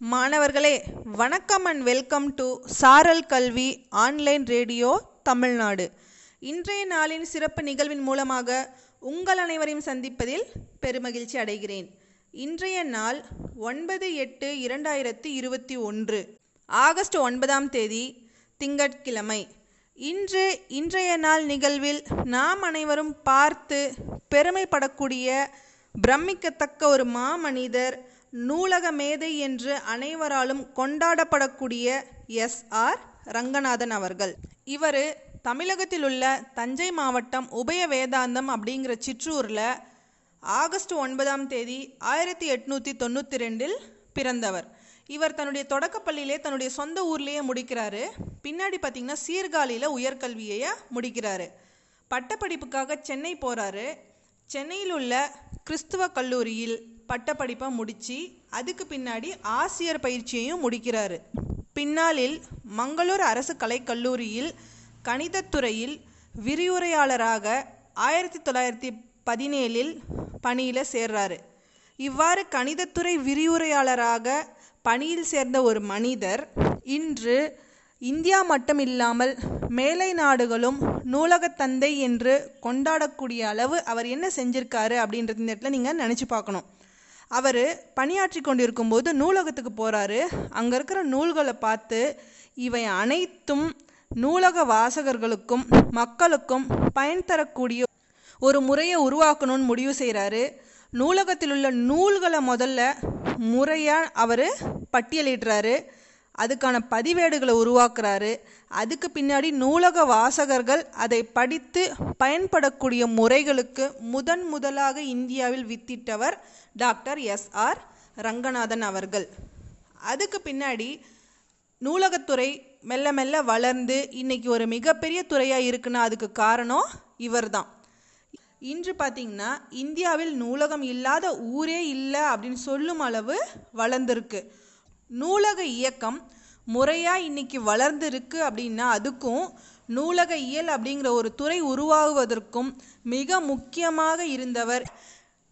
மாணவர்களே வணக்கம் and welcome to சாரல் கல்வி ஆன்லைன் ரேடியோ தமிழ்நாடு. இன்றைய நாளின் சிறப்பு நிகழ்வின் மூலமாக உங்கள் அனைவரையும் சந்திப்பதில் பெருமகிழ்ச்சி அடைகிறேன். இன்றைய நாள் ஒன்பது எட்டு இரண்டாயிரத்தி இருபத்தி ஒன்று ஆகஸ்ட் ஒன்பதாம் தேதி திங்கட்கிழமை. இன்று இன்றைய நாள் நிகழ்வில் நாம் அனைவரும் பார்த்து பெருமைப்படக்கூடிய பிரமிக்கத்தக்க ஒரு மாமனிதர் நூலக மேதை என்று அனைவராலும் கொண்டாடப்படக்கூடிய எஸ் ஆர் ரங்கநாதன் அவர்கள். இவர் தமிழகத்தில் உள்ள தஞ்சை மாவட்டம் உபய வேதாந்தம் அப்படிங்கிற சிற்றூரில் ஆகஸ்ட் ஒன்பதாம் தேதி ஆயிரத்தி எட்நூற்றி தொண்ணூற்றி ரெண்டில் பிறந்தவர். இவர் தன்னுடைய தொடக்கப்பள்ளியிலே தன்னுடைய சொந்த ஊர்லேயே முடிக்கிறாரு. பின்னாடி பார்த்தீங்கன்னா சீர்காழியில் உயர்கல்வியை முடிக்கிறாரு. பட்டப்படிப்புக்காக சென்னை போகிறாரு சென்னையில் உள்ள கிறிஸ்துவ கல்லூரியில் பட்டப்படிப்பை முடித்து அதுக்கு பின்னாடி ஆசிரியர் பயிற்சியையும் முடிக்கிறார். பின்னாளில் மங்களூர் அரசு கலைக்கல்லூரியில் கணிதத்துறையில் விரிவுரையாளராக ஆயிரத்தி தொள்ளாயிரத்தி பதினேழில் பணியில் சேர்றாரு. இவ்வாறு கணிதத்துறை விரிவுரையாளராக பணியில் சேர்ந்த ஒரு மனிதர் இன்று இந்தியா மட்டும் இல்லாமல் மேலை நாடுகளும் நூலகத் தந்தை என்று கொண்டாடக்கூடிய அளவு அவர் என்ன செஞ்சிருக்காரு அப்படின்றது இந்த இடத்துல நீங்கள் நினச்சி பார்க்கணும். அவர் பணியாற்றி கொண்டிருக்கும் போது நூலகத்துக்கு போகிறாரு அங்கே இருக்கிற நூல்களை பார்த்து இவை அனைத்தும் நூலக வாசகர்களுக்கும் மக்களுக்கும் பயன் தரக்கூடிய ஒரு முறையை உருவாக்கணும்னு முடிவு செய்கிறாரு நூலகத்தில் உள்ள நூல்களை முதல்ல முறையாக அவர் பட்டியலிடுறாரு. அதுக்கான பதிவேடுகளை உருவாக்குறாரு. அதுக்கு பின்னாடி நூலக வாசகர்கள் அதை படித்து பயன்படக்கூடிய முறைகளுக்கு முதன் முதலாக இந்தியாவில் வித்திட்டவர் டாக்டர் எஸ் ஆர் ரங்கநாதன் அவர்கள். அதுக்கு பின்னாடி நூலகத்துறை மெல்ல மெல்ல வளர்ந்து இன்னைக்கு ஒரு மிகப்பெரிய துறையாக இருக்குன்னா அதுக்கு காரணம் இவர்தான். இன்று பார்த்திங்கன்னா இந்தியாவில் நூலகம் இல்லாத ஊரே இல்லை அப்படின்னு சொல்லும் அளவு வளர்ந்துருக்கு. நூலக இயக்கம் முறையாக இன்றைக்கி வளர்ந்துருக்கு அப்படின்னா அதுக்கும் நூலக இயல் அப்படிங்கிற ஒரு துறை உருவாகுவதற்கும் மிக முக்கியமாக இருந்தவர்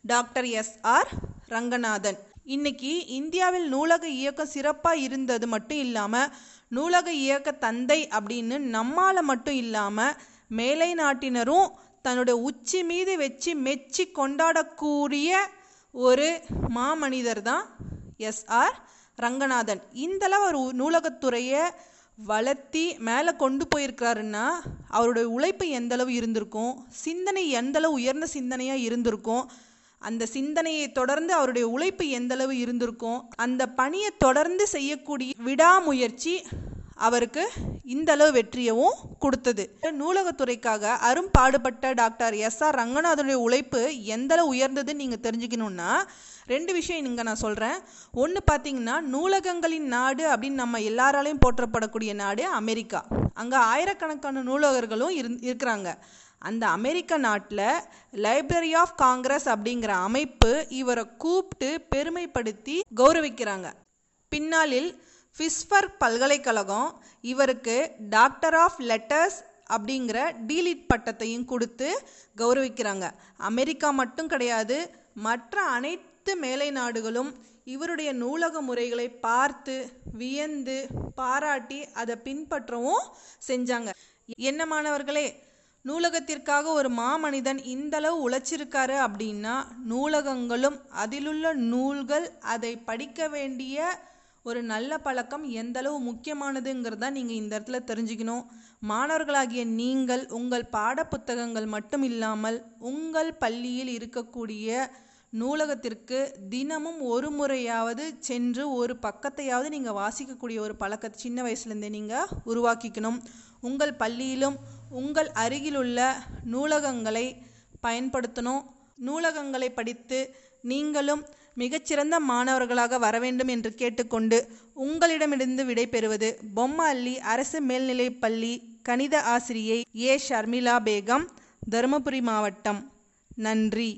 டாக்டர் எஸ் ஆர் ரங்கநாதன். இன்னைக்கு இந்தியாவில் நூலக இயக்கம் சிறப்பாக இருந்தது மட்டும் இல்லாமல் நூலக இயக்க தந்தை அப்படின்னு நம்மால் மட்டும் இல்லாமல் மேலை நாட்டினரும் தன்னுடைய உச்சி மீது வச்சு மெச்சி கொண்டாடக்கூடிய ஒரு மாமனிதர் தான் எஸ் ஆர் ரங்கநாதன். இந்தளவு ஒரு நூலகத்துறையை வளர்த்தி மேலே கொண்டு போயிருக்கிறாருன்னா அவருடைய உழைப்பு எந்தளவு இருந்திருக்கும்? சிந்தனை எந்தளவு உயர்ந்த சிந்தனையாக இருந்திருக்கும்? அந்த சிந்தனையை தொடர்ந்து அவருடைய உழைப்பு எந்தளவு இருந்திருக்கும்? அந்த பணியை தொடர்ந்து செய்யக்கூடிய விடாமுயற்சி அவருக்கு இந்தளவு வெற்றியவும் கொடுத்தது. நூலகத்துறைக்காக அரும்பாடுபட்ட டாக்டர் எஸ் ஆர் ரங்கநாதனுடைய உழைப்பு எந்தளவு உயர்ந்ததுன்னு நீங்கள் தெரிஞ்சுக்கணுன்னா ரெண்டு விஷயம் இங்கே நான் சொல்கிறேன் ஒன்று பார்த்தீங்கன்னா நூலகங்களின் நாடு அப்படின்னு நம்ம எல்லாராலையும் போற்றப்படக்கூடிய நாடு அமெரிக்கா. அங்கே ஆயிரக்கணக்கான நூலகர்களும் இரு இருக்கிறாங்க. அந்த அமெரிக்க நாட்டில் லைப்ரரி ஆஃப் காங்கிரஸ் அப்படிங்கிற அமைப்பு இவரை கூப்பிட்டு பெருமைப்படுத்தி கௌரவிக்கிறாங்க. பின்னாளில் ஃபிஸ்பர்க் பல்கலைக்கழகம் இவருக்கு டாக்டர் ஆஃப் லெட்டர்ஸ் அப்படிங்கிற டீலிட் பட்டத்தையும் கொடுத்து கௌரவிக்கிறாங்க. அமெரிக்கா மட்டும் கிடையாது மற்ற அனைத்து மேலை நாடுகளும் இவருடைய நூலக முறைகளை பார்த்து வியந்து பாராட்டி அதை பின்பற்றவும் செஞ்சாங்க. என்ன மாணவர்களே நூலகத்திற்காக ஒரு மாமனிதன் இந்தளவு உழைச்சிருக்காரு அப்படின்னா நூலகங்களும் அதிலுள்ள நூல்கள் அதை படிக்க வேண்டிய ஒரு நல்ல பழக்கம் எந்தளவு முக்கியமானதுங்கிறத நீங்கள் இந்த இடத்துல தெரிஞ்சுக்கணும். மாணவர்களாகிய நீங்கள் உங்கள் பாடப்புத்தகங்கள் மட்டும் இல்லாமல் உங்கள் பள்ளியில் இருக்கக்கூடிய நூலகத்திற்கு தினமும் ஒரு முறையாவது சென்று ஒரு பக்கத்தையாவது நீங்கள் வாசிக்கக்கூடிய ஒரு பழக்கத்தை சின்ன வயசுலேருந்தே நீங்கள் உருவாக்கிக்கணும். உங்கள் பள்ளியிலும் உங்கள் அருகிலுள்ள நூலகங்களை பயன்படுத்தணும். நூலகங்களை படித்து நீங்களும் மிகச்சிறந்த மாணவர்களாக வர வேண்டும் என்று கேட்டுக்கொண்டு உங்களிடமிருந்து விடைபெறுவது பொம்மல்லி அரசு மேல்நிலைப் பள்ளி கணித ஆசிரியை ஏ. ஷர்மிளா பேகம் தருமபுரி மாவட்டம். நன்றி.